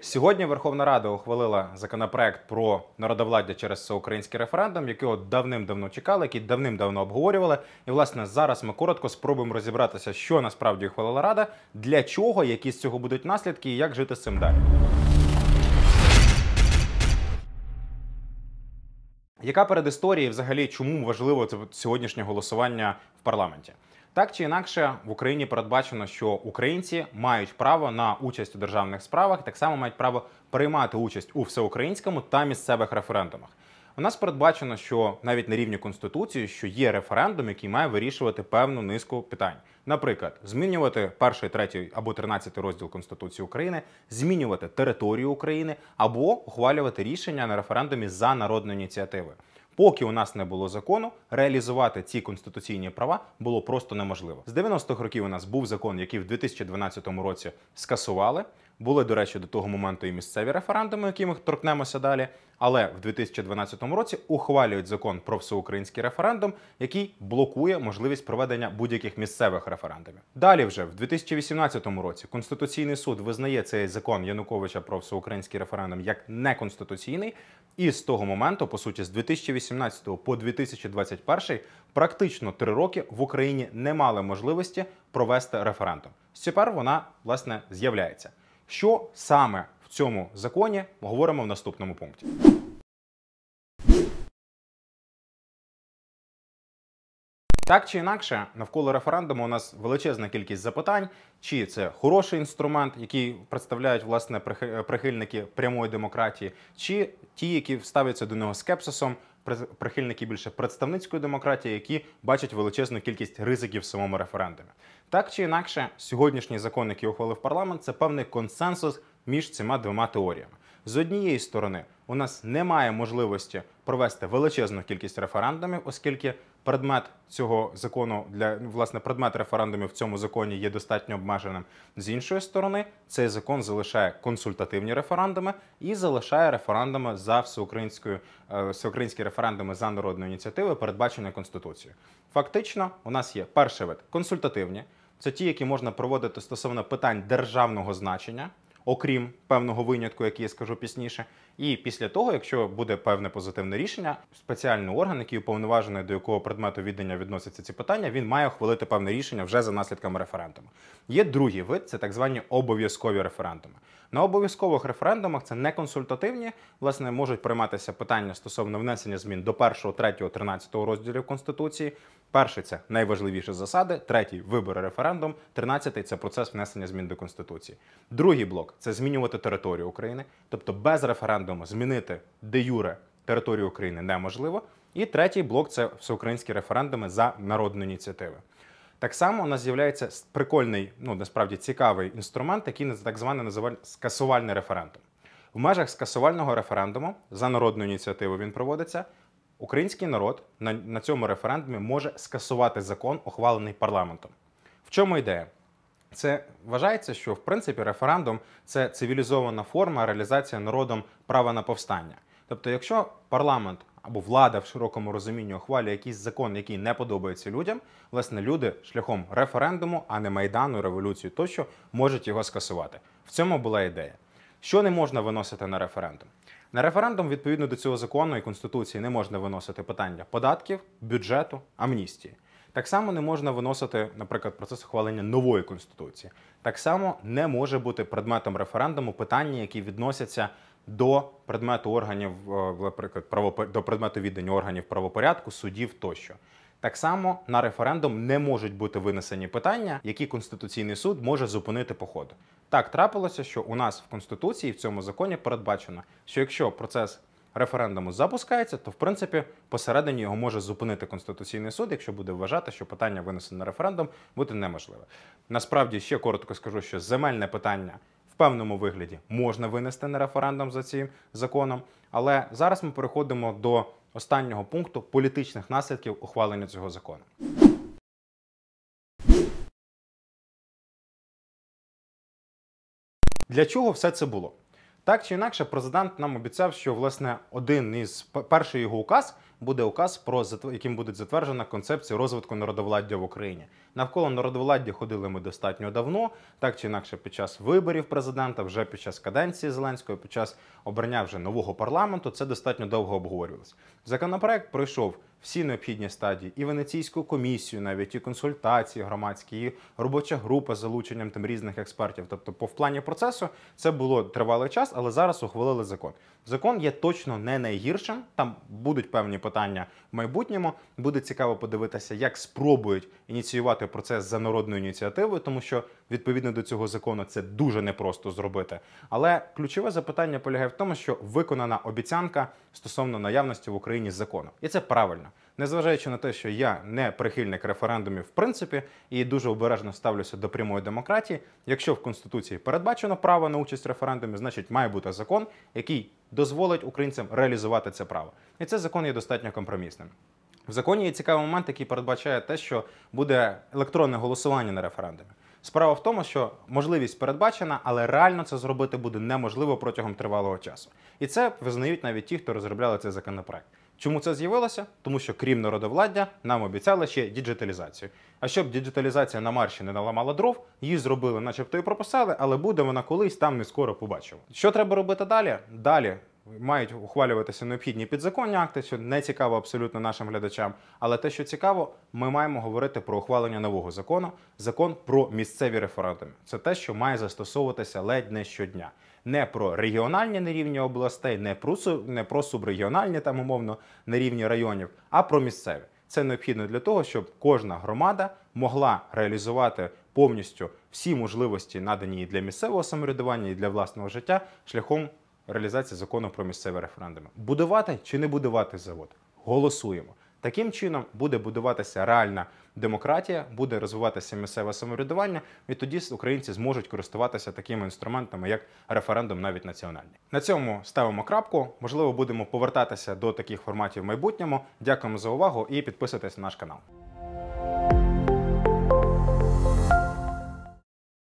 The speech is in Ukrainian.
Сьогодні Верховна Рада ухвалила законопроект про народовладдя через всеукраїнський референдум, якого давним-давно чекали, який давним-давно обговорювали. І власне зараз ми коротко спробуємо розібратися, що насправді ухвалила Рада, для чого, які з цього будуть наслідки, і як жити з цим далі. Яка передісторія і взагалі чому важливо це сьогоднішнє голосування в парламенті? Так чи інакше в Україні передбачено, що українці мають право на участь у державних справах, так само мають право приймати участь у всеукраїнському та місцевих референдумах. У нас передбачено, що навіть на рівні конституції, що є референдум, який має вирішувати певну низку питань. Наприклад, змінювати перший, третій або тринадцятий розділ Конституції України, змінювати територію України або ухвалювати рішення на референдумі за народною ініціативою. Поки у нас не було закону, реалізувати ці конституційні права було просто неможливо. З 90-х років у нас був закон, який в 2012 році скасували. Були, до речі, до того моменту і місцеві референдуми, які ми торкнемося далі. Але в 2012 році ухвалюють закон про всеукраїнський референдум, який блокує можливість проведення будь-яких місцевих референдумів. Далі, вже в 2018 році, Конституційний суд визнає цей закон Януковича про всеукраїнський референдум як неконституційний. І з того моменту, по суті, з 2018 по 2021, практично три роки в Україні не мали можливості провести референдум. Тепер вона власне з'являється. Що саме в цьому законі говоримо в наступному пункті? Так чи інакше, навколо референдуму у нас величезна кількість запитань, чи це хороший інструмент, який представляють власне прихильники прямої демократії, чи ті, які ставляться до нього скепсисом, прихильники більше представницької демократії, які бачать величезну кількість ризиків в самому референдумі. Так чи інакше, сьогоднішній закон, який ухвалив парламент, це певний консенсус між цими двома теоріями. З однієї сторони, у нас немає можливості провести величезну кількість референдумів, оскільки предмет цього закону для власне предмет референдумів в цьому законі є достатньо обмеженим. З іншої сторони, цей закон залишає консультативні референдуми і залишає референдуми за всеукраїнською е, всеукраїнські референдуми за народною ініціативою, передбачені конституцією. Фактично, у нас є перший вид консультативні. Це ті, які можна проводити стосовно питань державного значення, окрім певного винятку, який я скажу пізніше. І після того, якщо буде певне позитивне рішення, спеціальний орган, який уповноважений до якого предмету віддання відносяться ці питання, він має ухвалити певне рішення вже за наслідками референдуму. Є другий вид це так звані обов'язкові референдуми. На обов'язкових референдумах це не консультативні, власне, можуть прийматися питання стосовно внесення змін до 1, 3, 13 розділів Конституції. Перший це найважливіші засади, третій вибори референдум, тринадцятий це процес внесення змін до Конституції. Другий блок це змінювати територію України, тобто без референдуму змінити де юре територію України неможливо. І третій блок це всеукраїнські референдуми за народну ініціативу. Так само у нас з'являється прикольний, ну насправді цікавий інструмент, який так званий називають скасувальний референдум. В межах скасувального референдуму за народну ініціативу він проводиться. Український народ на, на цьому референдумі може скасувати закон, ухвалений парламентом. В чому ідея? Це вважається, що в принципі референдум це цивілізована форма реалізації народом права на повстання. Тобто, якщо парламент або влада в широкому розумінні ухвалює якийсь закон, який не подобається людям, власне, люди шляхом референдуму, а не майдану, революції, тощо можуть його скасувати. В цьому була ідея. Що не можна виносити на референдум? На референдум, відповідно до цього закону і конституції, не можна виносити питання податків, бюджету, амністії. Так само не можна виносити, наприклад, процес ухвалення нової конституції. Так само не може бути предметом референдуму питання, які відносяться до предмету органів, е, наприклад, до предмету віддання органів правопорядку, судів тощо. Так само на референдум не можуть бути винесені питання, які Конституційний суд може зупинити по ходу. Так трапилося, що у нас в Конституції в цьому законі передбачено, що якщо процес референдуму запускається, то в принципі посередині його може зупинити Конституційний суд, якщо буде вважати, що питання винесене на референдум буде неможливе. Насправді ще коротко скажу, що земельне питання в певному вигляді можна винести на референдум за цим законом. Але зараз ми переходимо до останнього пункту політичних наслідків ухвалення цього закону. Для чого все це було? Так чи інакше, президент нам обіцяв, що власне один із перший його указ буде указ, про яким буде затверджена концепція розвитку народовладдя в Україні. Навколо народовладдя ходили ми достатньо давно, так чи інакше, під час виборів президента, вже під час каденції Зеленського, під час обрання вже нового парламенту, це достатньо довго обговорювалося. Законопроект пройшов всі необхідні стадії і Венеційську комісію, навіть і консультації громадські, і робоча група з залученням там різних експертів. Тобто, по в плані процесу це було тривалий час, але зараз ухвалили закон. Закон є точно не найгіршим. Там будуть певні питання в майбутньому. Буде цікаво подивитися, як спробують ініціювати процес за народною ініціативою, тому що відповідно до цього закону це дуже непросто зробити. Але ключове запитання полягає в тому, що виконана обіцянка стосовно наявності в Україні закону, і це правильно. Незважаючи на те, що я не прихильник референдумів в принципі і дуже обережно ставлюся до прямої демократії. Якщо в конституції передбачено право на участь в референдумі, значить має бути закон, який дозволить українцям реалізувати це право. І цей закон є достатньо компромісним. В законі є цікавий момент, який передбачає те, що буде електронне голосування на референдумі. Справа в тому, що можливість передбачена, але реально це зробити буде неможливо протягом тривалого часу. І це визнають навіть ті, хто розробляли цей законопроект. Чому це з'явилося? Тому що крім народовладдя, нам обіцяли ще діджиталізацію. А щоб діджиталізація на марші не наламала дров, її зробили, начебто і прописали, але буде вона колись там не скоро побачимо. Що треба робити далі? Далі мають ухвалюватися необхідні підзаконні акти, що не цікаво абсолютно нашим глядачам. Але те, що цікаво, ми маємо говорити про ухвалення нового закону, закон про місцеві референдуми. Це те, що має застосовуватися ледь не щодня. Не про регіональні на рівні областей, не про не про субрегіональні там умовно на рівні районів, а про місцеві. Це необхідно для того, щоб кожна громада могла реалізувати повністю всі можливості, надані їй для місцевого самоврядування і для власного життя, шляхом реалізації закону про місцеві референдуми. Будувати чи не будувати завод? Голосуємо. Таким чином буде будуватися реальна демократія, буде розвиватися місцеве самоврядування, і тоді українці зможуть користуватися такими інструментами, як референдум, навіть національний. На цьому ставимо крапку. Можливо, будемо повертатися до таких форматів в майбутньому. Дякуємо за увагу і підписуйтесь на наш канал.